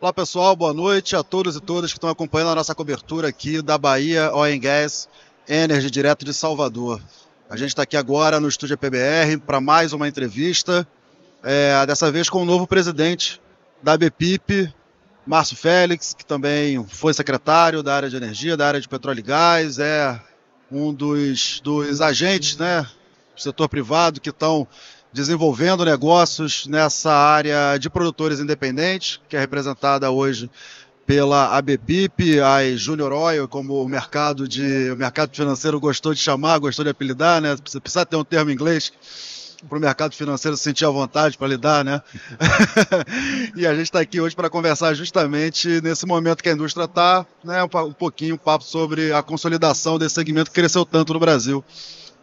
Olá pessoal, boa noite a todos e todas que estão acompanhando a nossa cobertura aqui da Bahia Oil Gas Energy, direto de Salvador. A gente está aqui agora no estúdio PBR para mais uma entrevista, é, dessa vez com o novo presidente da BPIP, Márcio Félix, que também foi secretário da área de energia, da área de petróleo e gás, é um dos, dos agentes né, do setor privado que estão desenvolvendo negócios nessa área de produtores independentes, que é representada hoje pela ABPIP, a Junior Oil, como o mercado, de, o mercado financeiro gostou de chamar, gostou de apelidar, né? Você precisa ter um termo em inglês para o mercado financeiro se sentir à vontade para lidar, né? e a gente está aqui hoje para conversar justamente nesse momento que a indústria está, né? Um pouquinho um papo sobre a consolidação desse segmento que cresceu tanto no Brasil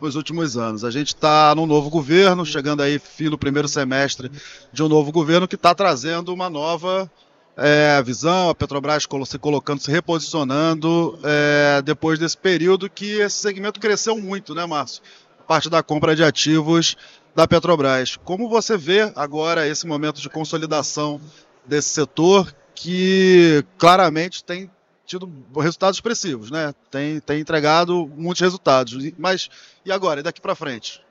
nos últimos anos. A gente está num novo governo, chegando aí fim do primeiro semestre de um novo governo que está trazendo uma nova é, visão, a Petrobras se colocando, se reposicionando é, depois desse período que esse segmento cresceu muito, né, Márcio? A parte da compra de ativos da Petrobras. Como você vê agora esse momento de consolidação desse setor que claramente tem tido resultados expressivos, né? Tem, tem entregado muitos resultados. Mas e agora? E daqui para frente?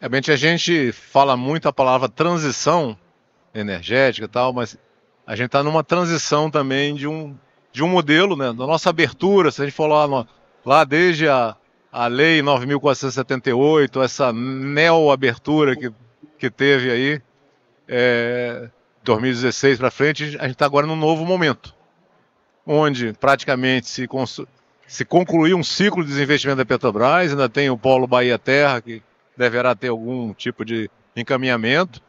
Realmente a gente fala muito a palavra transição energética e tal, mas a gente está numa transição também de um, de um modelo, né? Da nossa abertura, se a gente for lá, no, lá desde a, a Lei 9.478, essa neo-abertura que, que teve aí, é, 2016 para frente, a gente está agora num novo momento onde praticamente se, se concluiu um ciclo de desinvestimento da Petrobras, ainda tem o Polo Bahia Terra, que deverá ter algum tipo de encaminhamento,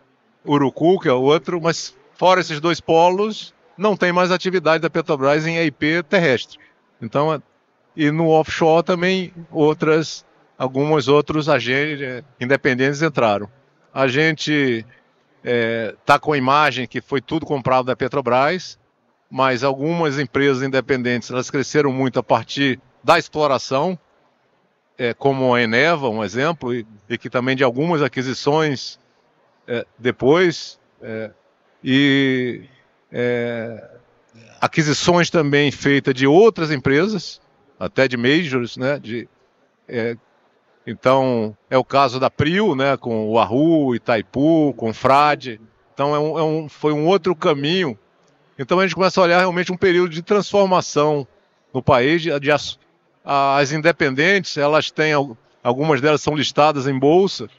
Urucu, que é outro, mas fora esses dois polos, não tem mais atividade da Petrobras em EIP terrestre. Então, e no offshore também outras, alguns outros agentes eh, independentes entraram. A gente está é, com a imagem que foi tudo comprado da Petrobras, mas algumas empresas independentes elas cresceram muito a partir da exploração, é, como a Eneva, um exemplo, e, e, que também de algumas aquisições é, depois, é, e é, aquisições também feitas de outras empresas, até de majors, né, de, é, então, é o caso da Prio, né, com o Arru, Itaipu, com Frade. Então, é um, é um, foi um outro caminho então a gente começa a olhar realmente um período de transformação no país. De, de, as independentes, elas têm algumas delas são listadas em bolsa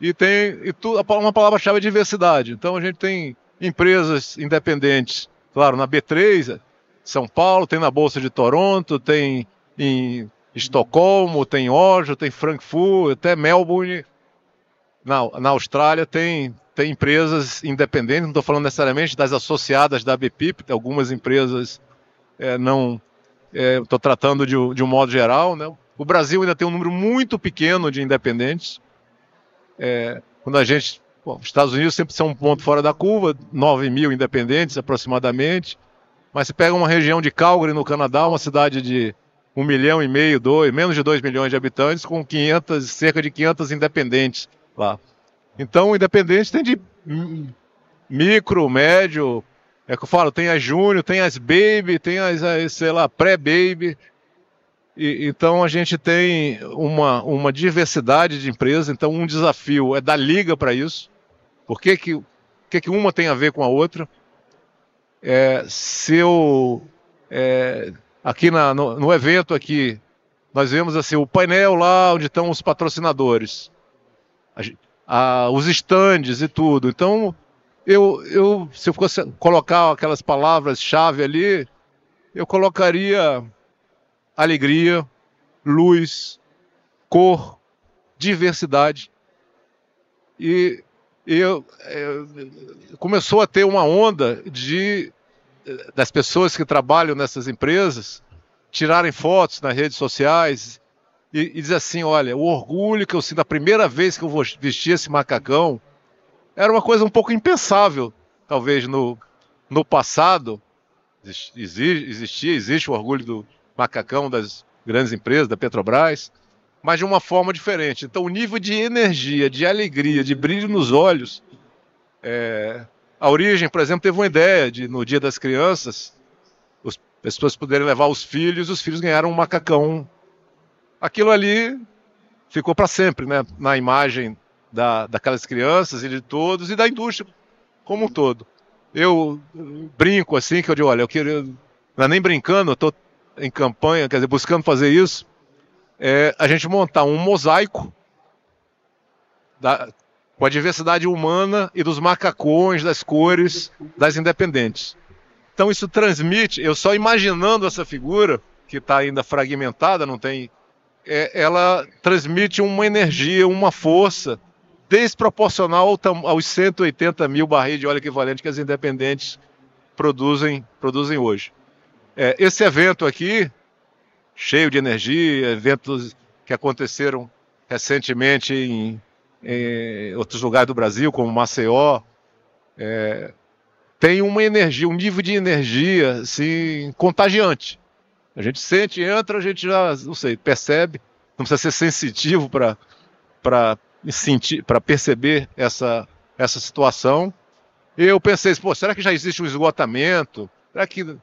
e tem e tu, uma palavra-chave é diversidade. Então a gente tem empresas independentes, claro, na B3, São Paulo, tem na bolsa de Toronto, tem em Estocolmo, tem Oslo, tem Frankfurt, até Melbourne. Na, na Austrália tem tem empresas independentes, não estou falando necessariamente das associadas da BPIP, algumas empresas é, não. Estou é, tratando de, de, um modo geral. Né? O Brasil ainda tem um número muito pequeno de independentes. É, quando a gente. Bom, os Estados Unidos sempre são um ponto fora da curva, 9 mil independentes aproximadamente. Mas se pega uma região de Calgary, no Canadá, uma cidade de um milhão e meio, dois, menos de 2 milhões de habitantes, com 500, cerca de 500 independentes lá. Então, o independente tem de micro, médio, é que eu falo, tem as júnior, tem as baby, tem as, as sei lá, pré-baby. então a gente tem uma, uma diversidade de empresas, então um desafio é dar liga para isso. Por que, que, que, que uma tem a ver com a outra? É, se eu, é, aqui na, no, no evento aqui, nós vemos assim, o painel lá onde estão os patrocinadores. A os estandes e tudo. Então, eu, eu, se eu fosse colocar aquelas palavras-chave ali, eu colocaria alegria, luz, cor, diversidade. E, e eu, eu, começou a ter uma onda de das pessoas que trabalham nessas empresas tirarem fotos nas redes sociais e, e dizer assim: olha, o orgulho que eu sinto a primeira vez que eu vou vestir esse macacão era uma coisa um pouco impensável, talvez no, no passado. Existia, existia, existe o orgulho do macacão das grandes empresas, da Petrobras, mas de uma forma diferente. Então, o nível de energia, de alegria, de brilho nos olhos, é, A origem, por exemplo, teve uma ideia de no Dia das Crianças, as pessoas poderem levar os filhos, os filhos ganharam um macacão. Aquilo ali ficou para sempre, né? Na imagem da, daquelas crianças e de todos e da indústria como um todo. Eu brinco assim que eu digo, olha, eu queria, não é nem brincando, eu estou em campanha, quer dizer, buscando fazer isso, é a gente montar um mosaico da, com a diversidade humana e dos macacões, das cores, das independentes. Então isso transmite, eu só imaginando essa figura, que está ainda fragmentada, não tem. É, ela transmite uma energia, uma força desproporcional aos 180 mil barris de óleo equivalente que as independentes produzem, produzem hoje. É, esse evento aqui, cheio de energia, eventos que aconteceram recentemente em em outros lugares do Brasil, como Maceió, é, tem uma energia, um nível de energia assim, contagiante. A gente sente, entra, a gente já, não sei, percebe, não precisa ser sensitivo para sentir, para perceber essa, essa situação. Eu pensei, pô, será que já existe um esgotamento? Será que.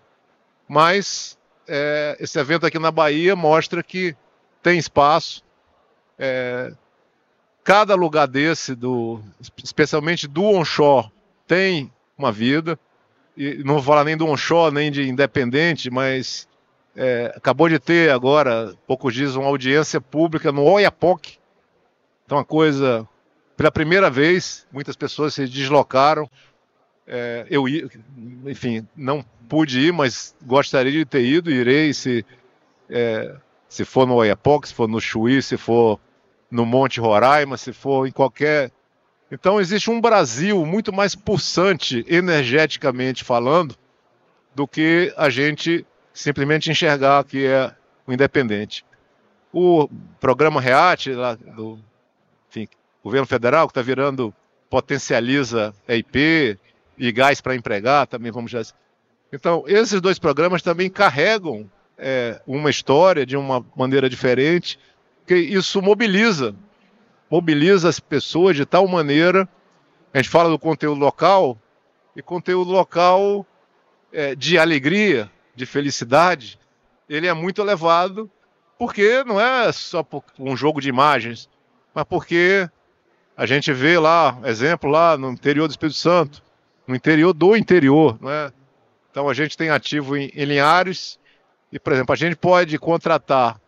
Mas é, esse evento aqui na Bahia mostra que tem espaço. É, cada lugar desse, do, especialmente do onshore, tem uma vida. E não vou falar nem do onshore, nem de independente, mas é, acabou de ter agora, poucos dias, uma audiência pública no Oiapoque. Então, uma coisa, pela primeira vez, muitas pessoas se deslocaram. É, eu, enfim, não pude ir, mas gostaria de ter ido, irei se, é, se for no Oiapoque, se for no Chuí, se for no Monte Roraima, se for em qualquer. Então existe um Brasil muito mais pulsante energeticamente falando do que a gente simplesmente enxergar que é o independente. O programa REAT, lá do enfim, governo federal, que está virando potencializa EIP e gás para empregar, também vamos já. Então, esses dois programas também carregam é, uma história de uma maneira diferente porque isso mobiliza, mobiliza as pessoas de tal maneira. A gente fala do conteúdo local, e conteúdo local é, de alegria, de felicidade, ele é muito elevado, porque não é só um jogo de imagens, mas porque a gente vê lá, exemplo lá no interior do Espírito Santo, no interior do interior, não é? Então a gente tem ativo em, em Linhares, e por exemplo, a gente pode contratar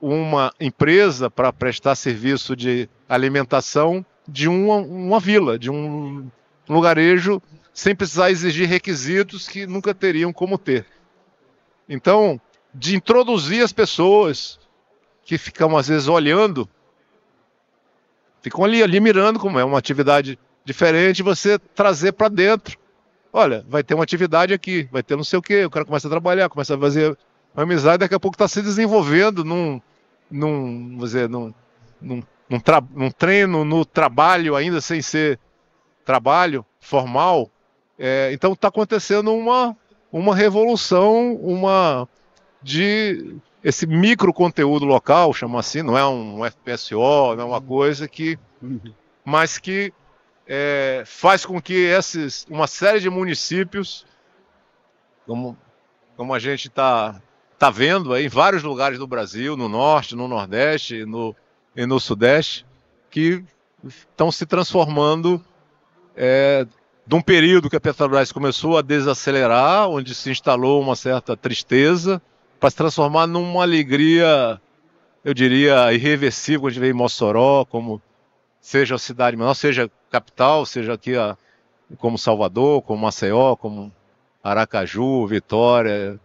uma empresa para prestar serviço de alimentação de uma, uma vila, de um lugarejo, sem precisar exigir requisitos que nunca teriam como ter. Então, de introduzir as pessoas que ficam às vezes olhando, ficam ali, ali mirando como é uma atividade diferente, você trazer para dentro. Olha, vai ter uma atividade aqui, vai ter não sei o quê, o cara começa a trabalhar, começa a fazer uma amizade, daqui a pouco está se desenvolvendo num, num, dizer, num, num, num, num treino, no trabalho, ainda sem ser trabalho formal. É, então está acontecendo uma, uma revolução, uma de esse micro conteúdo local, chama assim, não é um FPSO, não é uma coisa que, mas que é, faz com que esses, uma série de municípios, como, como a gente está está vendo aí em vários lugares do Brasil, no norte, no nordeste no, e no sudeste, que estão se transformando é, de um período que a Petrobras começou a desacelerar, onde se instalou uma certa tristeza, para se transformar numa alegria, eu diria, irreversível, vê em Mossoró, como seja a cidade menor, seja capital, seja aqui a, como Salvador, como Maceió, como Aracaju, Vitória,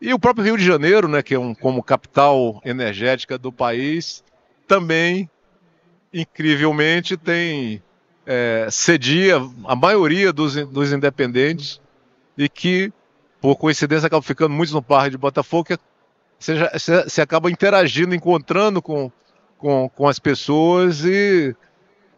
e o próprio Rio de Janeiro, né, que é um, como capital energética do país, também, incrivelmente, tem é, cedia a maioria dos, dos independentes e que, por coincidência, acaba ficando muitos no Parque de Botafogo, que você, já, você acaba interagindo, encontrando com, com, com as pessoas e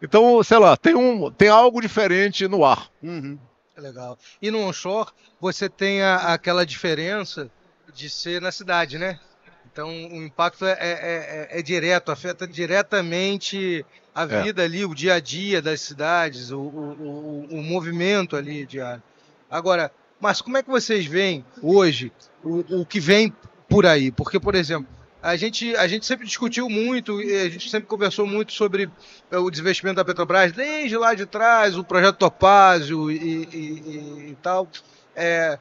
então, sei lá, tem, um, tem algo diferente no ar. Uhum. Legal. E no onshore, você tem a, aquela diferença de ser na cidade, né? Então o impacto é, é, é, é direto, afeta diretamente a É. vida ali, o dia a dia das cidades, o, o, o, o movimento ali diário. Agora, mas como é que vocês veem hoje o, o que vem por aí? Porque, por exemplo, a gente, a gente sempre discutiu muito, a gente sempre conversou muito sobre eh, o desinvestimento da Petrobras, desde lá de trás, o projeto Topázio e, e- e- e tal. É,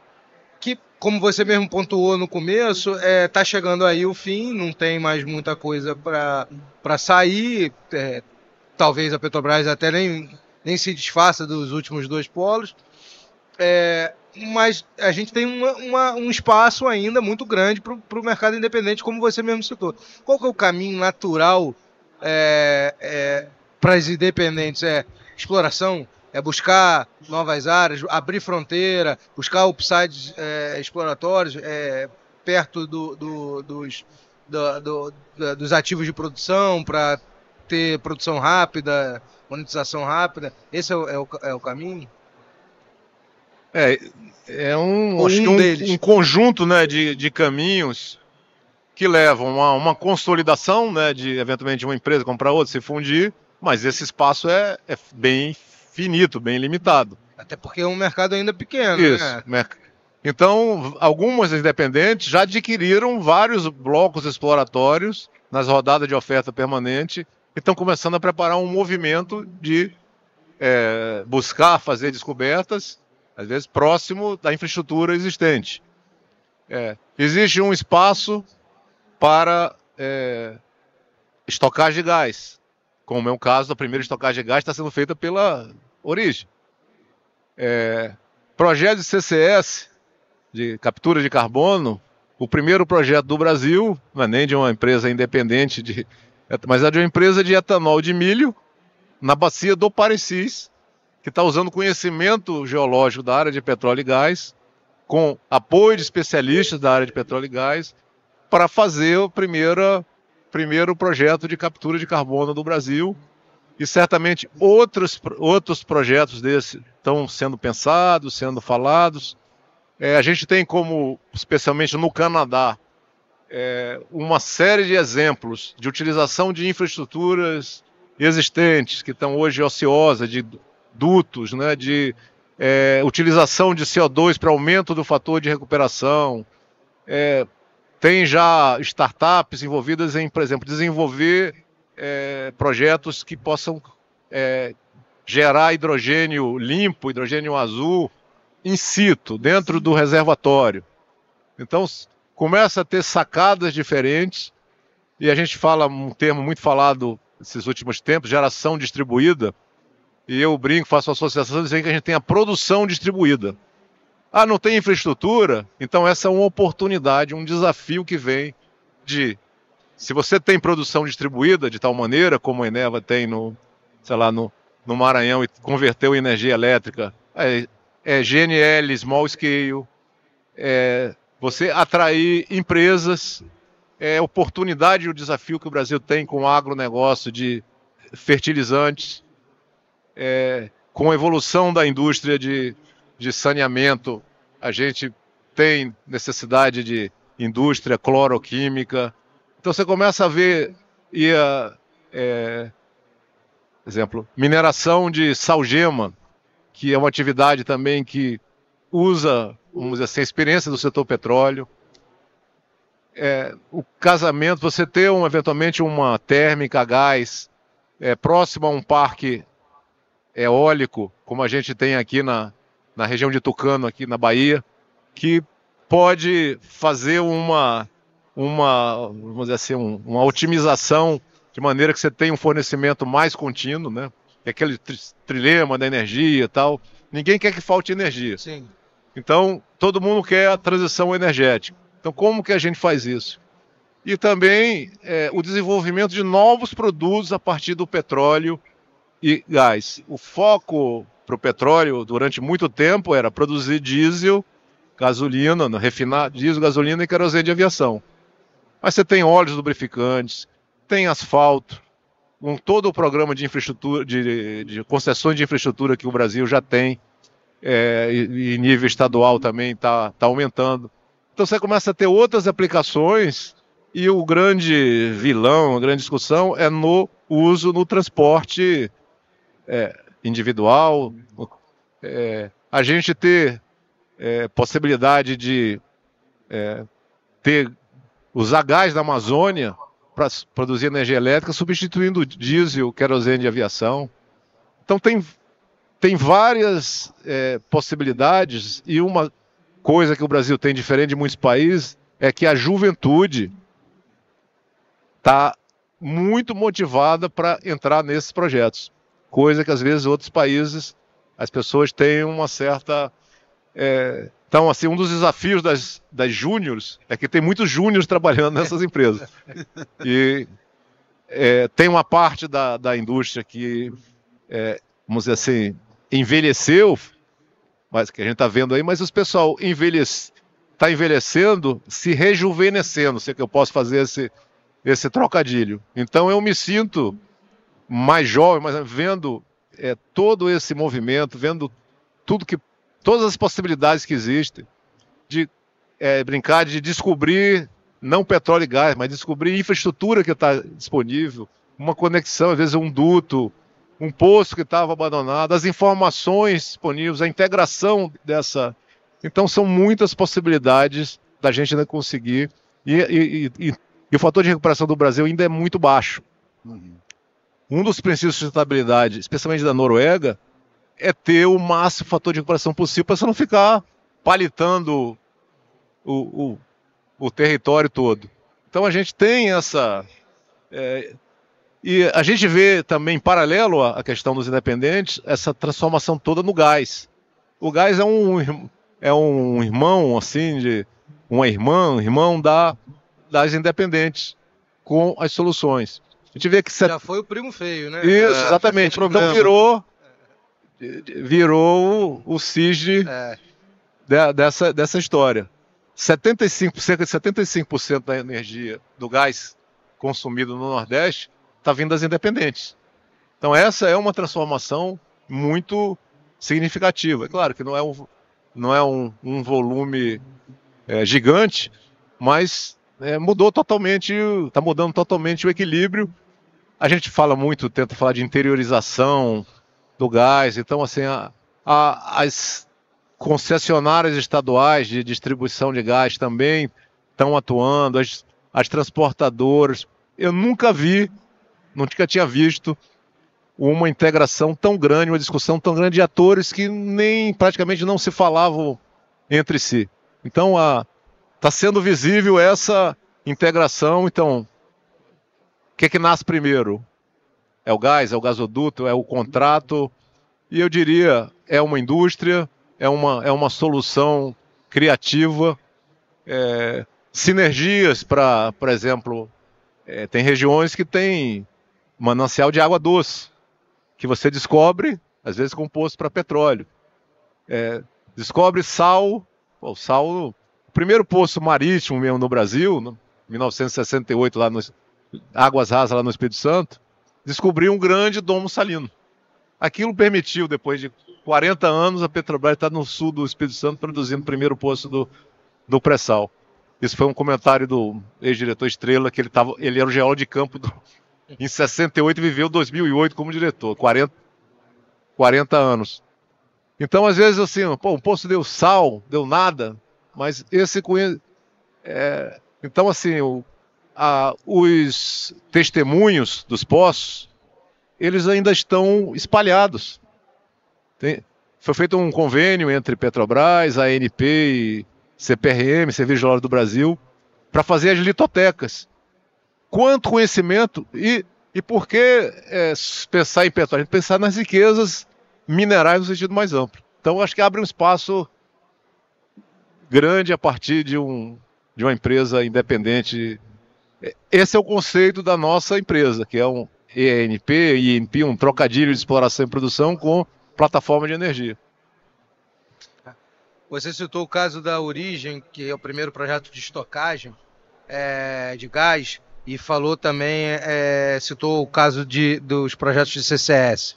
que, como você mesmo pontuou no começo, está chegando aí o fim, não tem mais muita coisa para sair. é, talvez a Petrobras até nem, nem se desfaça dos últimos dois polos. É, mas a gente tem uma- uma- um espaço ainda muito grande para o mercado independente, como você mesmo citou. Qual que é o caminho natural para as independentes? É exploração? É buscar novas áreas, abrir fronteira, buscar upsides é, exploratórios é, perto do- do- dos, do- dos ativos de produção para ter produção rápida, monetização rápida. Esse é o, é o é o caminho? É, é um, que um um, deles. um conjunto né, de, de caminhos que levam a uma consolidação, né, de eventualmente uma empresa comprar outra, se fundir, mas esse espaço é, é bem finito, bem limitado. Até porque é um mercado ainda pequeno, Isso. né? Então, algumas independentes já adquiriram vários blocos exploratórios nas rodadas de oferta permanente e estão começando a preparar um movimento de é, buscar fazer descobertas, às vezes próximo da infraestrutura existente. É, existe um espaço para é, estocagem de gás, como é o caso da primeira estocagem de gás está sendo feita pela Origem. É, projeto de CCS, de captura de carbono, o primeiro projeto do Brasil, não é nem de uma empresa independente, de, mas é de uma empresa de etanol de milho, na bacia do Parecis, que está usando conhecimento geológico da área de petróleo e gás, com apoio de especialistas da área de petróleo e gás, para fazer o primeiro, primeiro projeto de captura de carbono do Brasil. E certamente outros, outros projetos desses estão sendo pensados, sendo falados. É, a gente tem como, especialmente no Canadá, é, uma série de exemplos de utilização de infraestruturas existentes que estão hoje ociosas, de dutos, né, de é, utilização de CO2 para aumento do fator de recuperação. É, tem já startups envolvidas em, por exemplo, desenvolver é, projetos que possam é, gerar hidrogênio limpo, hidrogênio azul, in situ, dentro do reservatório. Então, começa a ter sacadas diferentes, e a gente fala um termo muito falado nesses últimos tempos, geração distribuída, e eu brinco, faço associação dizendo que a gente tem a produção distribuída. Ah, não tem infraestrutura? Então essa é uma oportunidade, um desafio que vem de se você tem produção distribuída de tal maneira como a Eneva tem no, sei lá, no, no Maranhão e converteu em energia elétrica, é, é GNL, small scale, é, você atrair empresas, é oportunidade e o desafio que o Brasil tem com o agronegócio de fertilizantes, é, com a evolução da indústria de, de saneamento, a gente tem necessidade de indústria cloroquímica. Então você começa a ver, e a, é, exemplo, mineração de salgema, que é uma atividade também que usa, vamos dizer assim, a experiência do setor petróleo. É, o casamento, você ter um, eventualmente uma térmica a gás é, próximo a um parque eólico, como a gente tem aqui na, na região de Tucano, aqui na Bahia, que pode fazer uma, uma vamos dizer assim, um, uma otimização de maneira que você tenha um fornecimento mais contínuo, né? Aquele tri trilema da energia e tal. Ninguém quer que falte energia. Sim. Então, todo mundo quer a transição energética. Então, como que a gente faz isso? E também é, o desenvolvimento de novos produtos a partir do petróleo e gás. O foco para o petróleo durante muito tempo era produzir diesel, gasolina, refinar diesel, gasolina e querosene de aviação. Mas você tem óleos lubrificantes, tem asfalto, com todo o programa de infraestrutura, de, de concessões de infraestrutura que o Brasil já tem, é, e, nível estadual também está tá aumentando. Então você começa a ter outras aplicações E o grande vilão, a grande discussão é no uso no transporte é, individual, é, a gente ter é, possibilidade de é, ter usar gás da Amazônia para produzir energia elétrica, substituindo diesel, querosene de aviação. Então tem, tem várias é, possibilidades e uma coisa que o Brasil tem diferente de muitos países é que a juventude está muito motivada para entrar nesses projetos, coisa que às vezes outros países as pessoas têm uma certa é, então, assim, um dos desafios das, das júniores é que tem muitos júniores trabalhando nessas empresas. E é, tem uma parte da, da indústria que, é, vamos dizer assim, envelheceu, mas que a gente está vendo aí, mas o pessoal envelhece, está envelhecendo, se rejuvenescendo, se é que eu posso fazer esse, esse trocadilho. Então eu me sinto mais jovem, mas vendo é, todo esse movimento, vendo tudo que todas as possibilidades que existem de é, brincar de descobrir não petróleo e gás, mas descobrir infraestrutura que está disponível, uma conexão, às vezes um duto, um poço que estava abandonado, as informações disponíveis, a integração dessa. Então são muitas possibilidades da gente ainda conseguir. E, e, e, e o fator de recuperação do Brasil ainda é muito baixo. Uhum. Um dos princípios de sustentabilidade, especialmente da Noruega, é ter o máximo fator de recuperação possível para você não ficar palitando o, o, o, território todo. Então a gente tem essa. É, e a gente vê também, em paralelo à questão dos independentes, essa transformação toda no gás. O gás é um, é um irmão, assim, de uma irmã, um irmão da, das independentes, com as soluções. A gente vê que. Set... Já foi o primo feio, né? Isso, é, exatamente. Então virou virou o, o é. de, dessa, dessa história. 75, cerca de 75% da energia do gás consumido no Nordeste está vindo das independentes. Então essa é uma transformação muito significativa. É claro que não é um, não é um, um volume é, gigante, mas é, mudou totalmente, está mudando totalmente o equilíbrio. A gente fala muito, tenta falar de interiorização, do gás. Então, assim, a, a, as concessionárias estaduais de distribuição de gás também estão atuando, as, as transportadoras. Eu nunca vi, nunca tinha visto uma integração tão grande, uma discussão tão grande de atores que nem praticamente não se falavam entre si. Então, está sendo visível essa integração. Então, o que, é que nasce primeiro? É o gás, é o gasoduto, é o contrato. E eu diria, é uma indústria, é uma, é uma solução criativa, é, sinergias para, por exemplo, é, tem regiões que tem manancial de água doce, que você descobre, às vezes composto para petróleo. É, descobre sal, o sal, o primeiro poço marítimo mesmo no Brasil, em 1968, lá no Águas Rasas, lá no Espírito Santo, descobriu um grande domo salino. Aquilo permitiu, depois de 40 anos, a Petrobras estar no sul do Espírito Santo produzindo o primeiro poço do, do pré-sal. Isso foi um comentário do ex-diretor Estrela, que ele, tava, ele era o geólogo de campo do, em 68 e viveu 2008 como diretor, 40, 40 anos. Então, às vezes, assim, pô, o poço deu sal, deu nada, mas esse é, então, assim, o, ah, os testemunhos dos poços, eles ainda estão espalhados. Tem, foi feito um convênio entre Petrobras, ANP e CPRM, Serviço do Brasil, para fazer as litotecas. Quanto conhecimento e, e por que é, pensar em petróleo? Pensar nas riquezas minerais no sentido mais amplo. Então, acho que abre um espaço grande a partir de, um, de uma empresa independente esse é o conceito da nossa empresa, que é um ENP, INP, um trocadilho de exploração e produção com plataforma de energia. Você citou o caso da Origem, que é o primeiro projeto de estocagem é, de gás, e falou também, é, citou o caso de, dos projetos de CCS.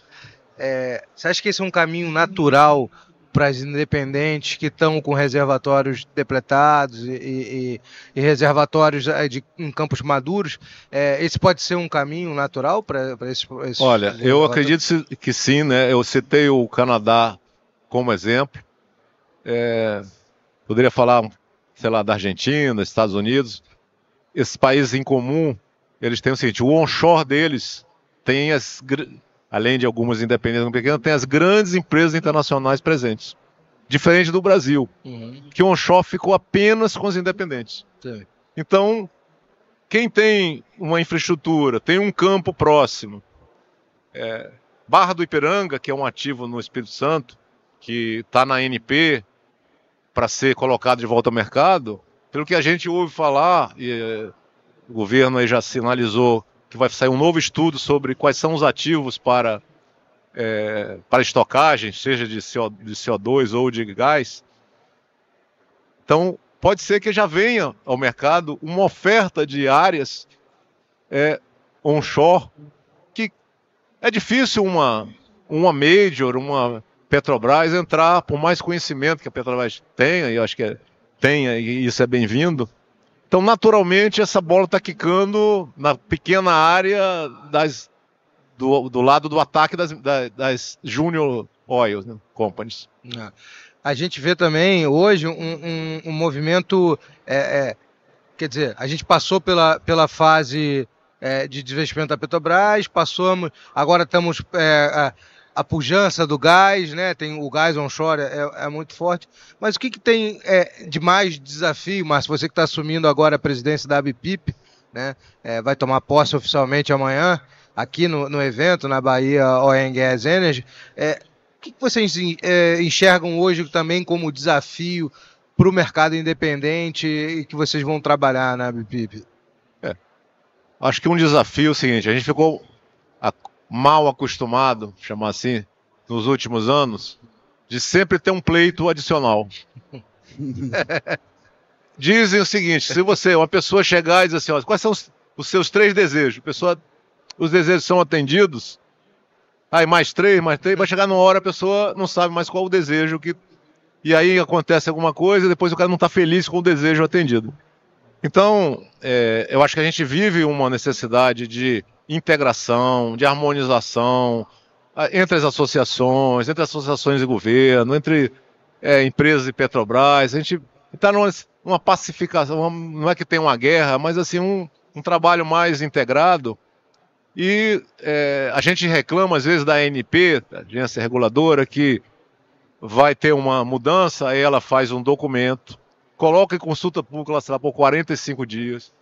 É, você acha que esse é um caminho natural para as independentes que estão com reservatórios depletados e, e, e reservatórios eh, de, em campos maduros, é, esse pode ser um caminho natural para esses, esses Olha, eu acredito que sim, né? Eu citei o Canadá como exemplo. É, poderia falar, sei lá, da Argentina, Estados Unidos. Esses países em comum, eles têm o seguinte: o onshore deles tem as além de algumas independentes pequenas, tem as grandes empresas internacionais presentes. Diferente do Brasil, uhum. que o onshore ficou apenas com os independentes. Sim. Então, quem tem uma infraestrutura, tem um campo próximo, é, Barra do Ipiranga, que é um ativo no Espírito Santo, que está na NP para ser colocado de volta ao mercado, pelo que a gente ouve falar, e, é, o governo aí já sinalizou que vai sair um novo estudo sobre quais são os ativos para, é, para estocagem, seja de, CO, de CO2 ou de gás. Então, pode ser que já venha ao mercado uma oferta de áreas é, onshore que é difícil uma, uma major, uma Petrobras entrar, por mais conhecimento que a Petrobras tenha, e acho que é, tenha, e isso é bem-vindo, então, naturalmente, essa bola está quicando na pequena área das, do, do lado do ataque das, das, das Junior Oil né, Companies. É. A gente vê também hoje um, um, um movimento. É, é, quer dizer, a gente passou pela, pela fase é, de investimento da Petrobras, passamos, agora estamos é, a pujança do gás, né? Tem o gás onshore é, é muito forte. Mas o que, que tem é, de mais desafio, Márcio? Você que está assumindo agora a presidência da ABPIP, né? É, vai tomar posse oficialmente amanhã aqui no, no evento na Bahia Gas Energy. É, o que, que vocês é, enxergam hoje também como desafio para o mercado independente e que vocês vão trabalhar na ABPIP? É. Acho que um desafio é o seguinte: a gente ficou mal acostumado, chamar assim, nos últimos anos, de sempre ter um pleito adicional. Dizem o seguinte: se você, uma pessoa chegar e dizer assim, ó, quais são os, os seus três desejos? A pessoa, os desejos são atendidos. Aí mais três, mais três, vai chegar numa hora a pessoa não sabe mais qual o desejo que e aí acontece alguma coisa e depois o cara não está feliz com o desejo atendido. Então, é, eu acho que a gente vive uma necessidade de integração, de harmonização entre as associações, entre as associações de governo, entre é, empresas e Petrobras. A gente está numa, pacificação, não é que tem uma guerra, mas assim um, um trabalho mais integrado. E é, a gente reclama às vezes da ANP, a agência reguladora, que vai ter uma mudança, aí ela faz um documento, coloca em consulta pública, sei lá, por 45 dias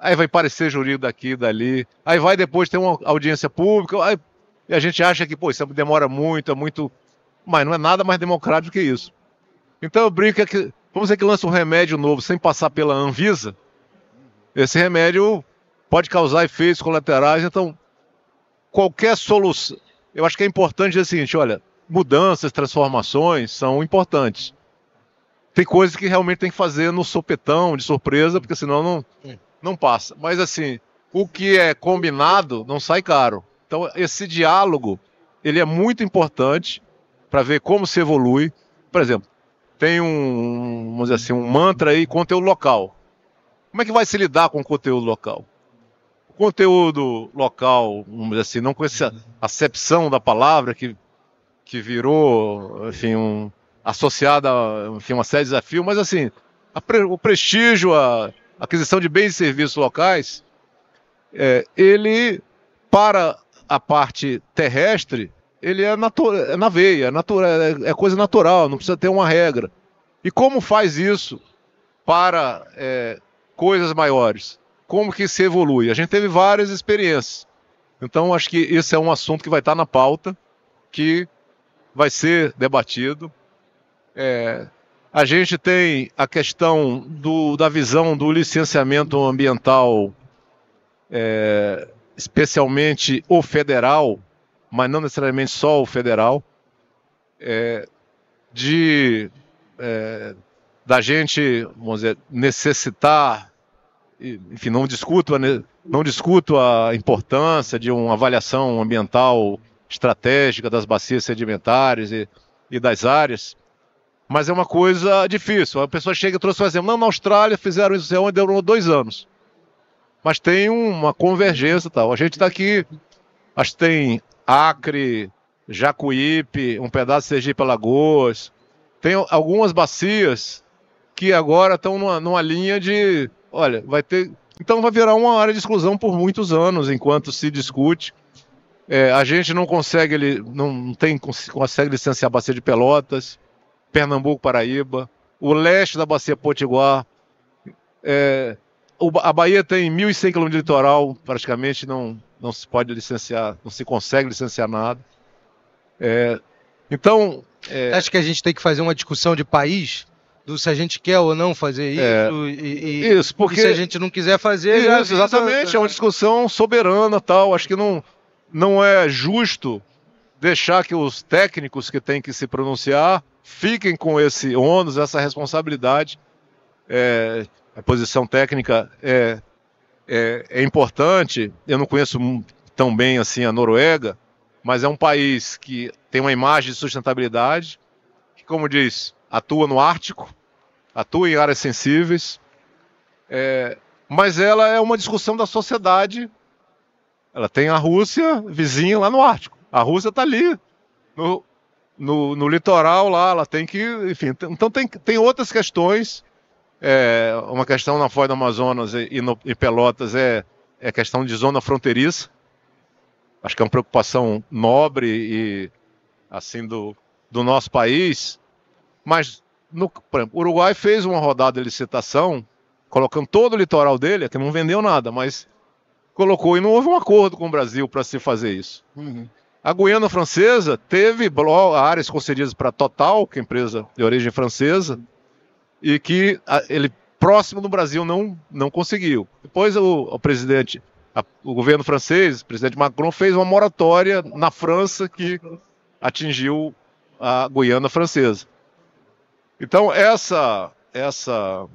aí vai parecer jurídico daqui dali, aí vai depois ter uma audiência pública, aí, e a gente acha que, pô, isso demora muito, é muito. Mas não é nada mais democrático que isso. Então eu brinco que, vamos dizer que lança um remédio novo sem passar pela Anvisa, esse remédio pode causar efeitos colaterais, então qualquer solução. Eu acho que é importante dizer o seguinte: olha, mudanças, transformações são importantes. Tem coisas que realmente tem que fazer no sopetão, de surpresa, porque senão não, não passa. Mas assim, o que é combinado não sai caro. Então esse diálogo, ele é muito importante para ver como se evolui. Por exemplo, tem um, vamos dizer assim, um mantra aí, conteúdo local. Como é que vai se lidar com o conteúdo local? O conteúdo local, vamos dizer assim, não com essa acepção da palavra que, que virou, enfim, um, associada a enfim, uma série de desafios, mas assim, a, o prestígio, a, aquisição de bens e serviços locais, é, ele, para a parte terrestre, ele é, é na veia, é, é, é, coisa natural, não precisa ter uma regra. E como faz isso para é, coisas maiores? Como que se evolui? A gente teve várias experiências. Então, acho que esse é um assunto que vai estar na pauta, que vai ser debatido. É, a gente tem a questão do, da visão do licenciamento ambiental, é, especialmente o federal, mas não necessariamente só o federal, é, de é, da gente, vamos dizer, necessitar, enfim, não discuto, não discuto a importância de uma avaliação ambiental estratégica das bacias sedimentares e e das áreas, mas é uma coisa difícil. A pessoa chega e trouxe um exemplo. Não, na Austrália fizeram isso onde demorou dois anos. Mas tem uma convergência tal. A gente está aqui, acho que tem Acre, Jacuípe, um pedaço de Sergipe Alagoas. Tem algumas bacias que agora estão numa, numa linha de, olha, vai ter então vai virar uma área de exclusão por muitos anos, enquanto se discute. É, a gente não consegue, não tem consegue licenciar a bacia de Pelotas, Pernambuco, Paraíba, o leste da bacia Potiguar. É, a Bahia tem 1.100 km de litoral, praticamente não, não se pode licenciar, não se consegue licenciar nada. É, então. É, Acho que a gente tem que fazer uma discussão de país do se a gente quer ou não fazer isso. É, e, e, isso, porque. E se a gente não quiser fazer. Isso, exatamente, é uma discussão soberana tal. Acho que não, não é justo deixar que os técnicos que têm que se pronunciar fiquem com esse ônus, essa responsabilidade. É, a posição técnica é, é, é, importante. Eu não conheço tão bem assim a Noruega, mas é um país que tem uma imagem de sustentabilidade, que, como diz, atua no Ártico, atua em áreas sensíveis, é, mas ela é uma discussão da sociedade. Ela tem a Rússia vizinha lá no Ártico. A Rússia está ali no, no, no, litoral lá, ela tem que, enfim, então tem, tem outras questões. É, uma questão na Foz do Amazonas e, e no, Pelotas é, é questão de zona fronteiriça. Acho que é uma preocupação nobre e assim do, do nosso país. Mas no, exemplo, o Uruguai fez uma rodada de licitação, colocando todo o litoral dele, que não vendeu nada, mas colocou e não houve um acordo com o Brasil para se fazer isso. Uhum. A Guiana Francesa teve áreas concedidas para Total, que é empresa de origem francesa, e que a, ele próximo do Brasil não, não conseguiu. Depois o, o presidente, a, o governo francês, o presidente Macron, fez uma moratória na França que atingiu a Guiana Francesa. Então essa essa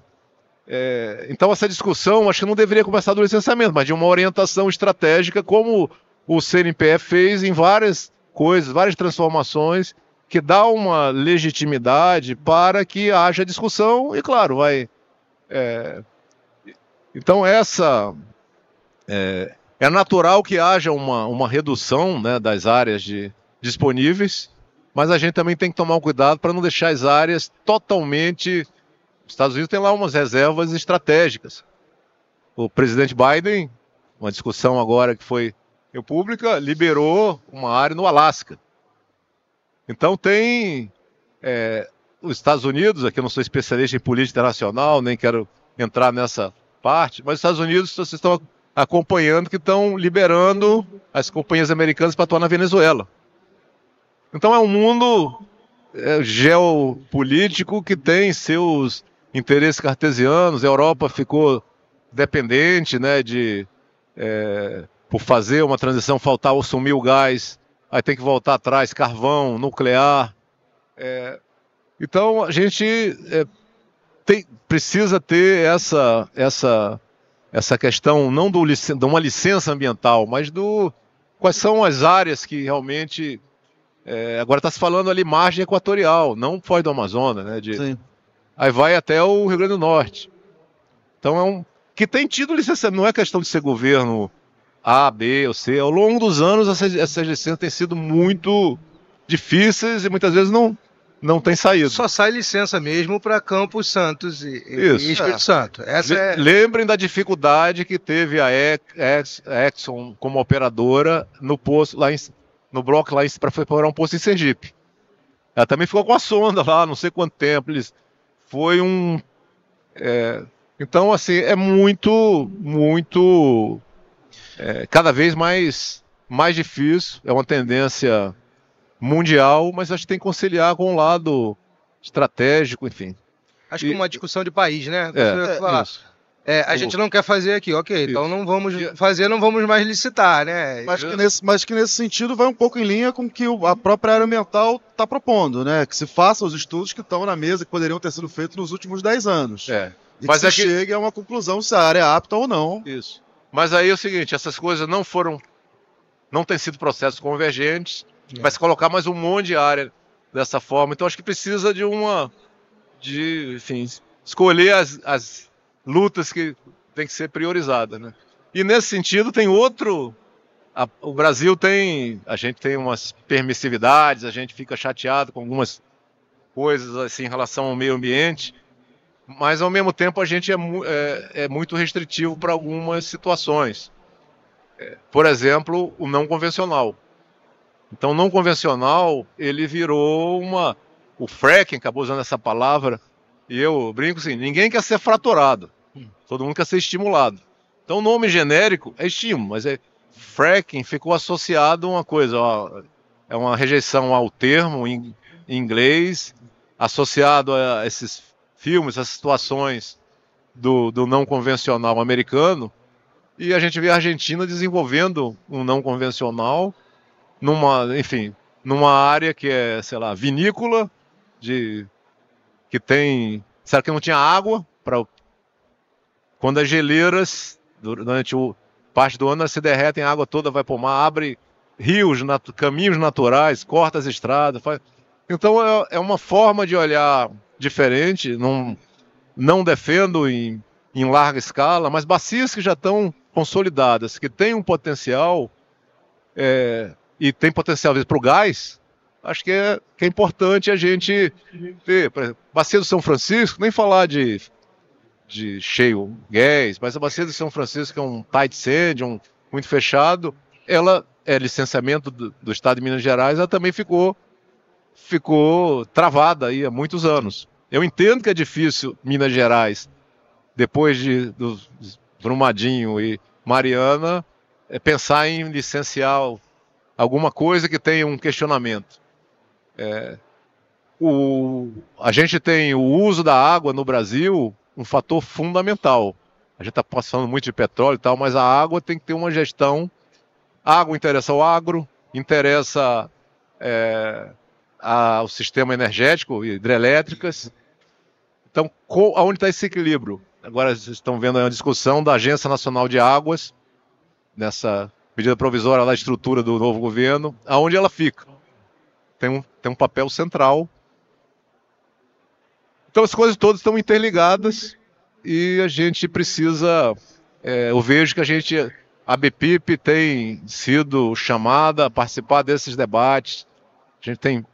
é, então essa discussão acho que não deveria começar do licenciamento, mas de uma orientação estratégica como o CNPF fez em várias coisas, várias transformações que dá uma legitimidade para que haja discussão e claro vai é, então essa é, é, natural que haja uma, uma redução né, das áreas de, disponíveis mas a gente também tem que tomar cuidado para não deixar as áreas totalmente. Os Estados Unidos tem lá umas reservas estratégicas. O presidente Biden, uma discussão agora que foi pública, liberou uma área no Alasca. Então tem é, os Estados Unidos, aqui eu não sou especialista em política internacional, nem quero entrar nessa parte, mas os Estados Unidos vocês estão acompanhando que estão liberando as companhias americanas para atuar na Venezuela. Então é um mundo é, geopolítico que tem seus interesses cartesianos. A Europa ficou dependente, né, de é, por fazer uma transição faltar ou sumir o gás, aí tem que voltar atrás, carvão, nuclear. É, então a gente é, tem, precisa ter essa essa essa questão não do, de uma licença ambiental, mas do quais são as áreas que realmente é, agora está se falando ali margem equatorial, não Foz do Amazonas, né? De, Sim. Aí vai até o Rio Grande do Norte. Então é um. Que tem tido licenciamento, não é questão de ser governo A, B ou C. Ao longo dos anos, essas, licenças têm sido muito difíceis e muitas vezes não, não tem saído. Só sai licença mesmo para Campos Santos e, Isso. e Espírito é. Santo. Essa é... Lembrem da dificuldade que teve a Exxon como operadora no posto lá em no bloco lá para preparar um posto em Sergipe. Ela também ficou com a sonda lá, não sei quanto tempo. Eles, foi um. É, então, assim, é muito, muito. É, cada vez mais, mais difícil. É uma tendência mundial, mas acho que tem que conciliar com o lado estratégico, enfim. Acho que é uma discussão de país, né? É, falar. Isso. É, a gente não quer fazer aqui, ok. Isso. Então não vamos fazer, não vamos mais licitar, né? Mas que, nesse, mas que nesse sentido vai um pouco em linha com o que a própria área ambiental está propondo, né? Que se façam os estudos que estão na mesa que poderiam ter sido feitos nos últimos 10 anos. É. E mas que se é que... chegue a uma conclusão se a área é apta ou não. Isso. Mas aí é o seguinte, essas coisas não foram. não têm sido processos convergentes. É. Vai se colocar mais um monte de área dessa forma. Então acho que precisa de uma, de, enfim, escolher as, as lutas que tem que ser priorizadas, né? E nesse sentido tem outro, a, o Brasil tem, a gente tem umas permissividades, a gente fica chateado com algumas coisas assim em relação ao meio ambiente, mas ao mesmo tempo a gente é, é, é muito restritivo para algumas situações. É, por exemplo, o não convencional. Então, não convencional, ele virou uma. O fracking, acabou usando essa palavra, e eu brinco assim: ninguém quer ser fraturado, todo mundo quer ser estimulado. Então, o nome genérico é estímulo, mas é fracking ficou associado a uma coisa, ó, é uma rejeição ao termo em, em inglês, associado a esses filmes, essas situações do, do não convencional americano, e a gente vê a Argentina desenvolvendo um não convencional numa, enfim, numa área que é, sei lá, vinícola, de que tem, será que não tinha água para quando as geleiras durante o parte do ano se derretem, a água toda vai para o mar, abre rios, nat caminhos naturais, corta as estradas, faz... então é, é, uma forma de olhar diferente, não não defendo em, em larga escala, mas bacias que já estão consolidadas, que têm um potencial é, e tem potencial para o gás, acho que é, que é importante a gente ver. Por exemplo, Bacia do São Francisco, nem falar de, de cheio gás, mas a Bacia do São Francisco, é um tight sand, um muito fechado, ela é licenciamento do, do Estado de Minas Gerais, ela também ficou, ficou travada aí há muitos anos. Eu entendo que é difícil Minas Gerais, depois de do Brumadinho e Mariana, é pensar em licenciar alguma coisa que tenha um questionamento. É, o, a gente tem o uso da água no Brasil um fator fundamental. A gente está passando muito de petróleo e tal, mas a água tem que ter uma gestão. A água interessa ao agro, interessa é, ao sistema energético, hidrelétricas. Então, com, aonde está esse equilíbrio? Agora vocês estão vendo a discussão da Agência Nacional de Águas, nessa medida provisória da estrutura do novo governo, aonde ela fica. Tem um, tem um papel central. Então as coisas todas estão interligadas e a gente precisa. É, eu vejo que a gente, a BPIP tem sido chamada a participar desses debates. A gente tem,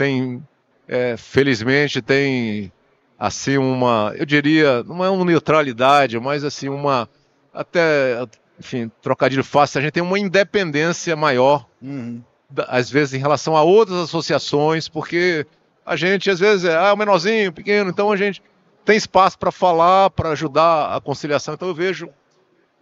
tem é, felizmente, tem assim uma, eu diria, não é uma neutralidade, mas assim uma até enfim, trocadilho fácil, a gente tem uma independência maior, uhum. às vezes, em relação a outras associações, porque a gente, às vezes, é ah, o menorzinho, pequeno, então a gente tem espaço para falar, para ajudar a conciliação. Então eu vejo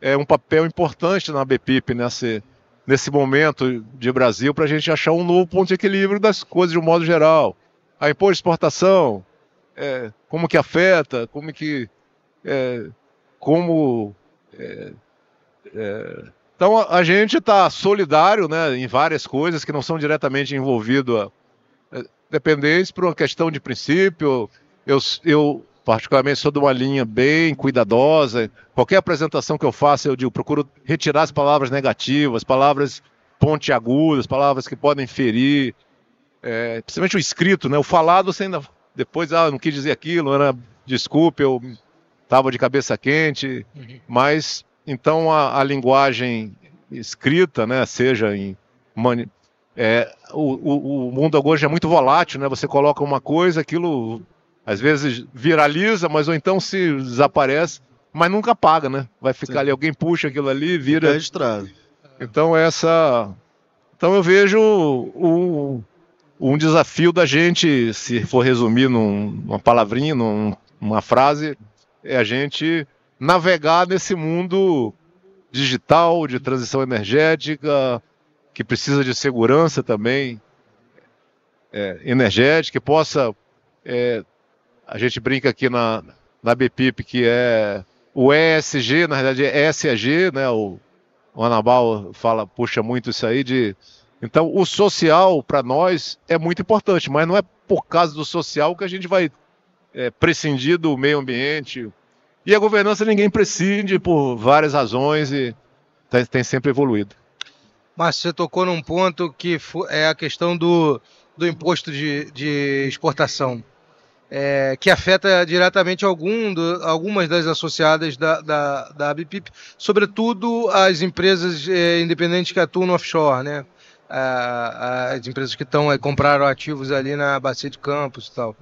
é, um papel importante na BPIP nesse, nesse momento de Brasil para a gente achar um novo ponto de equilíbrio das coisas de um modo geral. A de exportação, é, como que afeta, como que. É, como é, é, então a, a gente está solidário né, em várias coisas que não são diretamente envolvidas, é, dependentes por uma questão de princípio. Eu, eu particularmente sou de uma linha bem cuidadosa. Qualquer apresentação que eu faça, eu digo, procuro retirar as palavras negativas, palavras pontiagudas, palavras que podem ferir. É, principalmente o escrito, né? O falado você ainda depois, ah, não quis dizer aquilo, era desculpe, eu estava de cabeça quente, uhum. mas então a, a linguagem escrita, né, seja em é, o, o, o, mundo hoje é muito volátil, né? Você coloca uma coisa, aquilo às vezes viraliza, mas ou então se desaparece, mas nunca apaga, né? Vai ficar Sim. ali, alguém puxa aquilo ali, vira. Fica registrado. Então essa, então eu vejo o, um desafio da gente, se for resumir num, numa palavrinha, num, numa frase, é a gente navegar nesse mundo digital, de transição energética, que precisa de segurança também é, energética, que possa. É, a gente brinca aqui na, na BPIP que é o ESG, na verdade é ESG, né? O, o Anabal fala, puxa muito isso aí de. Então, o social para nós é muito importante, mas não é por causa do social que a gente vai é, prescindir do meio ambiente, e a governança ninguém prescinde por várias razões e tem sempre evoluído. Mas você tocou num ponto que é a questão do, do imposto de, de exportação, é, que afeta diretamente algum do, algumas das associadas da, da, da ABPIP, sobretudo as empresas é, independentes que atuam no offshore, né? as empresas que estão compraram ativos ali na bacia de Campos e tal.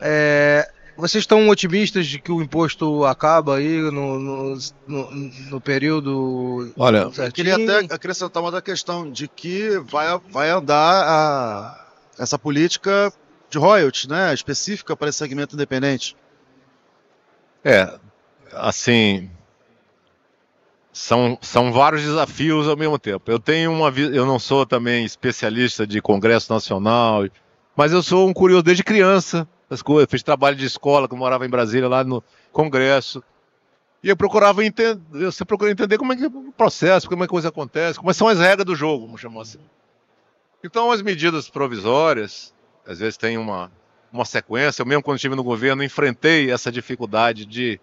É, vocês estão otimistas de que o imposto acaba aí no, no, no, no período? Olha, certinho? eu queria até acrescentar uma outra questão de que vai, vai andar a, essa política de royalties, né, específica para esse segmento independente. É, assim, são, são vários desafios ao mesmo tempo. Eu tenho uma eu não sou também especialista de Congresso Nacional, mas eu sou um curioso desde criança das coisas. Fiz trabalho de escola, que eu morava em Brasília, lá no Congresso. E eu procurava entender, você procura entender como é que é o processo, como é que a coisa acontece, como são as regras do jogo, vamos chamar assim. Então, as medidas provisórias, às vezes tem uma, uma sequência. Eu mesmo, quando estive no governo, enfrentei essa dificuldade de.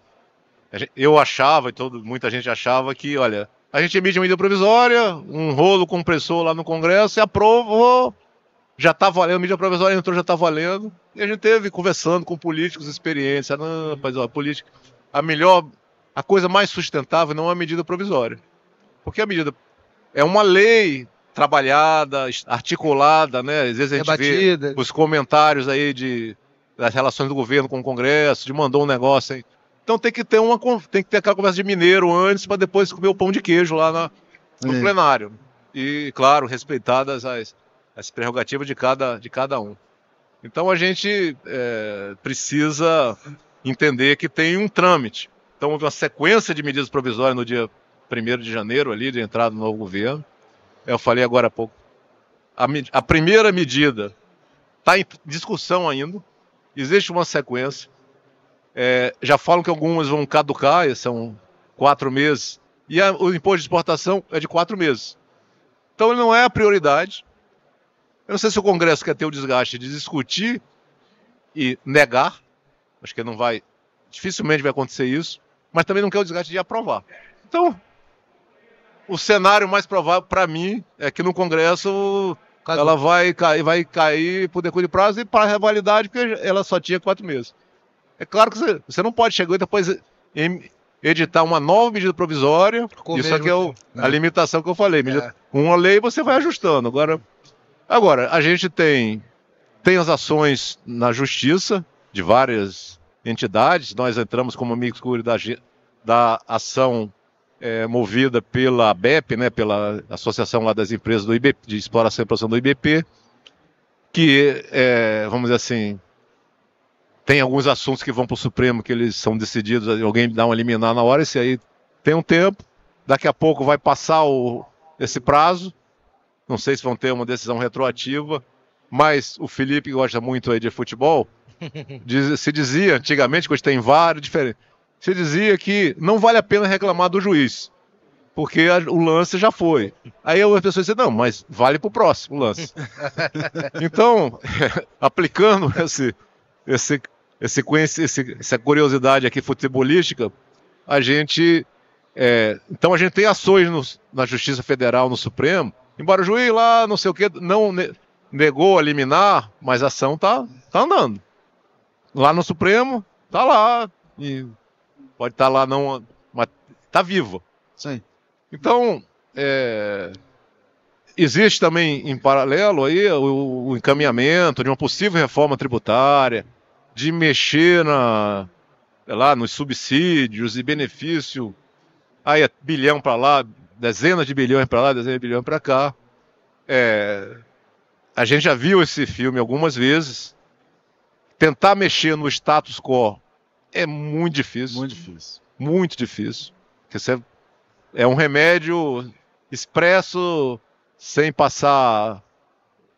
Eu achava, e todo, muita gente achava que, olha, a gente emite uma medida provisória, um rolo compressor lá no Congresso e aprovou, já está valendo, a medida provisória entrou, já está valendo. E a gente teve conversando com políticos experientes, não, rapaz, ó, a política, a melhor, a coisa mais sustentável não é a medida provisória. Porque a medida é uma lei trabalhada, articulada, né? Às vezes a gente vê os comentários aí de, das relações do governo com o Congresso, de mandou um negócio aí. Então tem que ter uma tem que ter aquela conversa de mineiro antes para depois comer o pão de queijo lá na, no é. plenário. E, claro, respeitadas as, as prerrogativas de cada, de cada um. Então a gente é, precisa entender que tem um trâmite. Então houve uma sequência de medidas provisórias no dia 1 de janeiro, ali, de entrada do novo governo. Eu falei agora há pouco. A, a primeira medida está em discussão ainda. Existe uma sequência. É, já falam que algumas vão caducar, são quatro meses. E a, o imposto de exportação é de quatro meses. Então ele não é a prioridade. Eu não sei se o Congresso quer ter o desgaste de discutir e negar. Acho que não vai, dificilmente vai acontecer isso. Mas também não quer o desgaste de aprovar. Então, o cenário mais provável para mim é que no Congresso ela vai cair, vai cair por decurso de prazo e para a validade, porque ela só tinha quatro meses. É claro que você, você não pode chegar e depois editar uma nova medida provisória. Com isso aqui é o, a limitação que eu falei. Medida, é. Uma lei você vai ajustando. Agora, Agora, a gente tem, tem as ações na justiça de várias entidades. Nós entramos como amigos da, da ação é, movida pela ABEP, né, pela Associação lá das Empresas do IBP, de Exploração e Produção do IBP, que, é, vamos dizer assim, tem alguns assuntos que vão para o Supremo que eles são decididos, alguém dá um eliminar na hora, esse aí tem um tempo, daqui a pouco vai passar o, esse prazo, não sei se vão ter uma decisão retroativa, mas o Felipe gosta muito aí de futebol. Diz, se dizia antigamente, que hoje tem vários diferentes, se dizia que não vale a pena reclamar do juiz, porque a, o lance já foi. Aí as pessoas dizem, não, mas vale para o próximo lance. então, aplicando esse, esse, esse, esse, essa curiosidade aqui futebolística, a gente. É, então a gente tem ações no, na Justiça Federal, no Supremo, Embora o juiz lá, não sei o que, não negou a liminar, mas a ação tá, tá andando. Lá no Supremo, tá lá. E pode estar tá lá, não, mas tá vivo. Sim. Então, é, existe também em paralelo aí o, o, encaminhamento de uma possível reforma tributária, de mexer na, lá, nos subsídios e benefício. Aí é bilhão para lá, dezenas de bilhões para lá, dezenas de bilhões para cá. É, a gente já viu esse filme algumas vezes. Tentar mexer no status quo é muito difícil. Muito difícil. Muito difícil. Porque você é um remédio expresso sem passar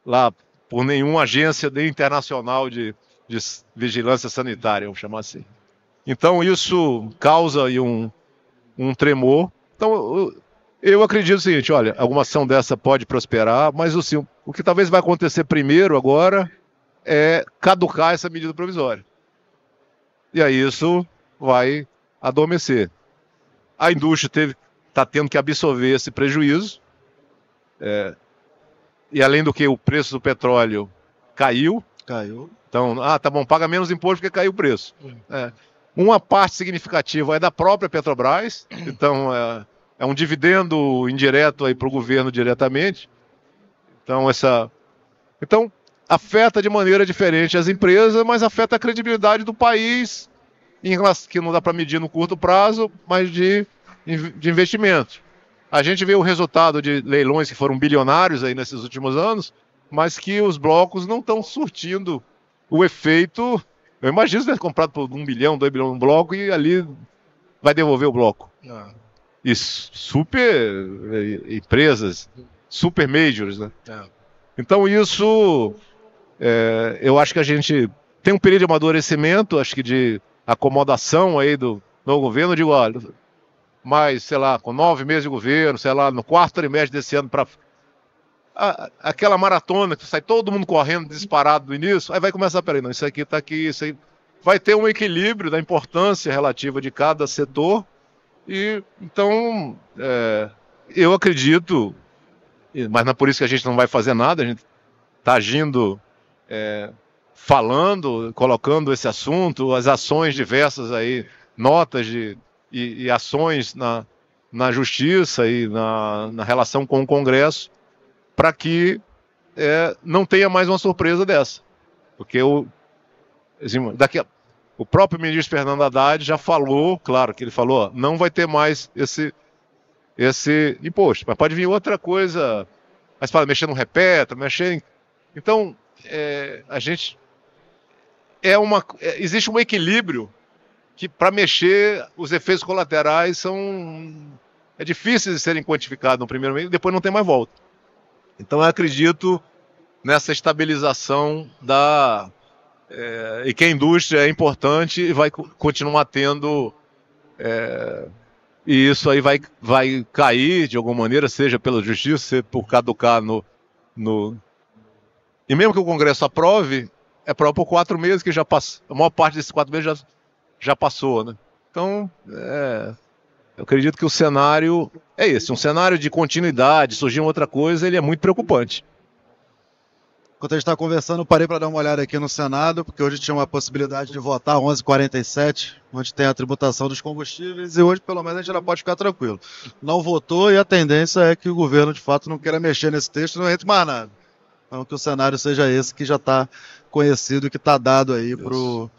lá por nenhuma agência internacional de, de vigilância sanitária, vamos chamar assim. Então isso causa um, um tremor. Então eu acredito o seguinte, olha, alguma ação dessa pode prosperar, mas assim, o que talvez vai acontecer primeiro agora é caducar essa medida provisória. E aí isso vai adormecer. A indústria está tendo que absorver esse prejuízo. É, e além do que o preço do petróleo caiu. Caiu. Então, ah, tá bom, paga menos imposto porque caiu o preço. É. Uma parte significativa é da própria Petrobras, então é, é um dividendo indireto aí para o governo diretamente. Então, essa. Então, afeta de maneira diferente as empresas, mas afeta a credibilidade do país, que não dá para medir no curto prazo, mas de, de investimento. A gente vê o resultado de leilões que foram bilionários aí nesses últimos anos, mas que os blocos não estão surtindo o efeito. Eu imagino você ter comprado por um bilhão, dois bilhões um bloco e ali vai devolver o bloco. Não. Isso, super eh, empresas, super majors, né? É. Então isso, é, eu acho que a gente tem um período de amadurecimento, acho que de acomodação aí do novo governo. Eu digo, olha, mais, sei lá, com nove meses de governo, sei lá, no quarto trimestre desse ano para aquela maratona que sai todo mundo correndo disparado do início, aí vai começar, peraí, não, isso aqui está aqui, isso aí. Vai ter um equilíbrio da importância relativa de cada setor. E então é, eu acredito, mas não é por isso que a gente não vai fazer nada, a gente está agindo, é, falando, colocando esse assunto, as ações diversas aí, notas de e, e ações na, na justiça e na, na relação com o Congresso para que é, não tenha mais uma surpresa dessa. Porque o, assim, daqui a, o próprio ministro Fernando Haddad já falou, claro que ele falou, não vai ter mais esse, esse imposto. Mas pode vir outra coisa, mas para mexer no repeta, mexer em... Então, é, a gente. É uma, é, existe um equilíbrio que para mexer os efeitos colaterais são é difícil de serem quantificados no primeiro mês e depois não tem mais volta. Então eu acredito nessa estabilização da é, e que a indústria é importante e vai continuar tendo é, e isso aí vai, vai cair de alguma maneira, seja pela justiça, seja por caducar no, no e mesmo que o Congresso aprove, é prova por quatro meses que já passa, a maior parte desses quatro meses já já passou, né? Então, é, eu acredito que o cenário é esse, um cenário de continuidade, surgir outra coisa, ele é muito preocupante. Enquanto a gente está conversando, parei para dar uma olhada aqui no Senado, porque hoje tinha uma possibilidade de votar 11h47, onde tem a tributação dos combustíveis, e hoje, pelo menos, a gente já pode ficar tranquilo. Não votou e a tendência é que o governo, de fato, não queira mexer nesse texto não entre mais nada. Então, que o cenário seja esse que já está conhecido e que está dado aí para o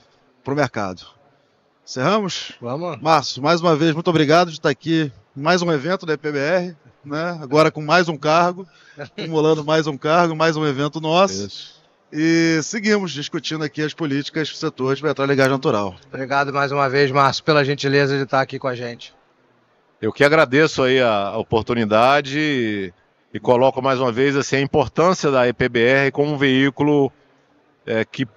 mercado. Encerramos? Vamos. Márcio, mais uma vez, muito obrigado de estar aqui em mais um evento da EPBR, né? agora com mais um cargo, acumulando mais um cargo, mais um evento nosso. Isso. E seguimos discutindo aqui as políticas do setor de petróleo e gás natural. Obrigado mais uma vez, Márcio, pela gentileza de estar aqui com a gente. Eu que agradeço aí a oportunidade e, e coloco mais uma vez assim, a importância da EPBR como um veículo é, que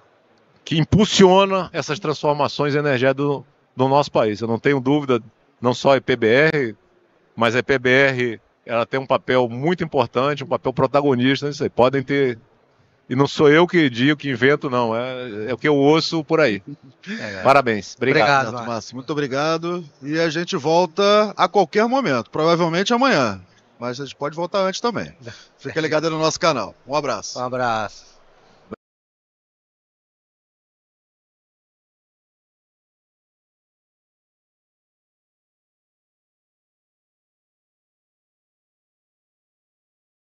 que impulsiona essas transformações energéticas do, do nosso país. Eu não tenho dúvida, não só a EPBR, mas a EPBR ela tem um papel muito importante, um papel protagonista nisso aí. Podem ter. E não sou eu que digo, que invento, não. É, é o que eu ouço por aí. É, Parabéns. Obrigado. obrigado Márcio. Muito obrigado. E a gente volta a qualquer momento. Provavelmente amanhã. Mas a gente pode voltar antes também. Fica ligado no nosso canal. Um abraço. Um abraço.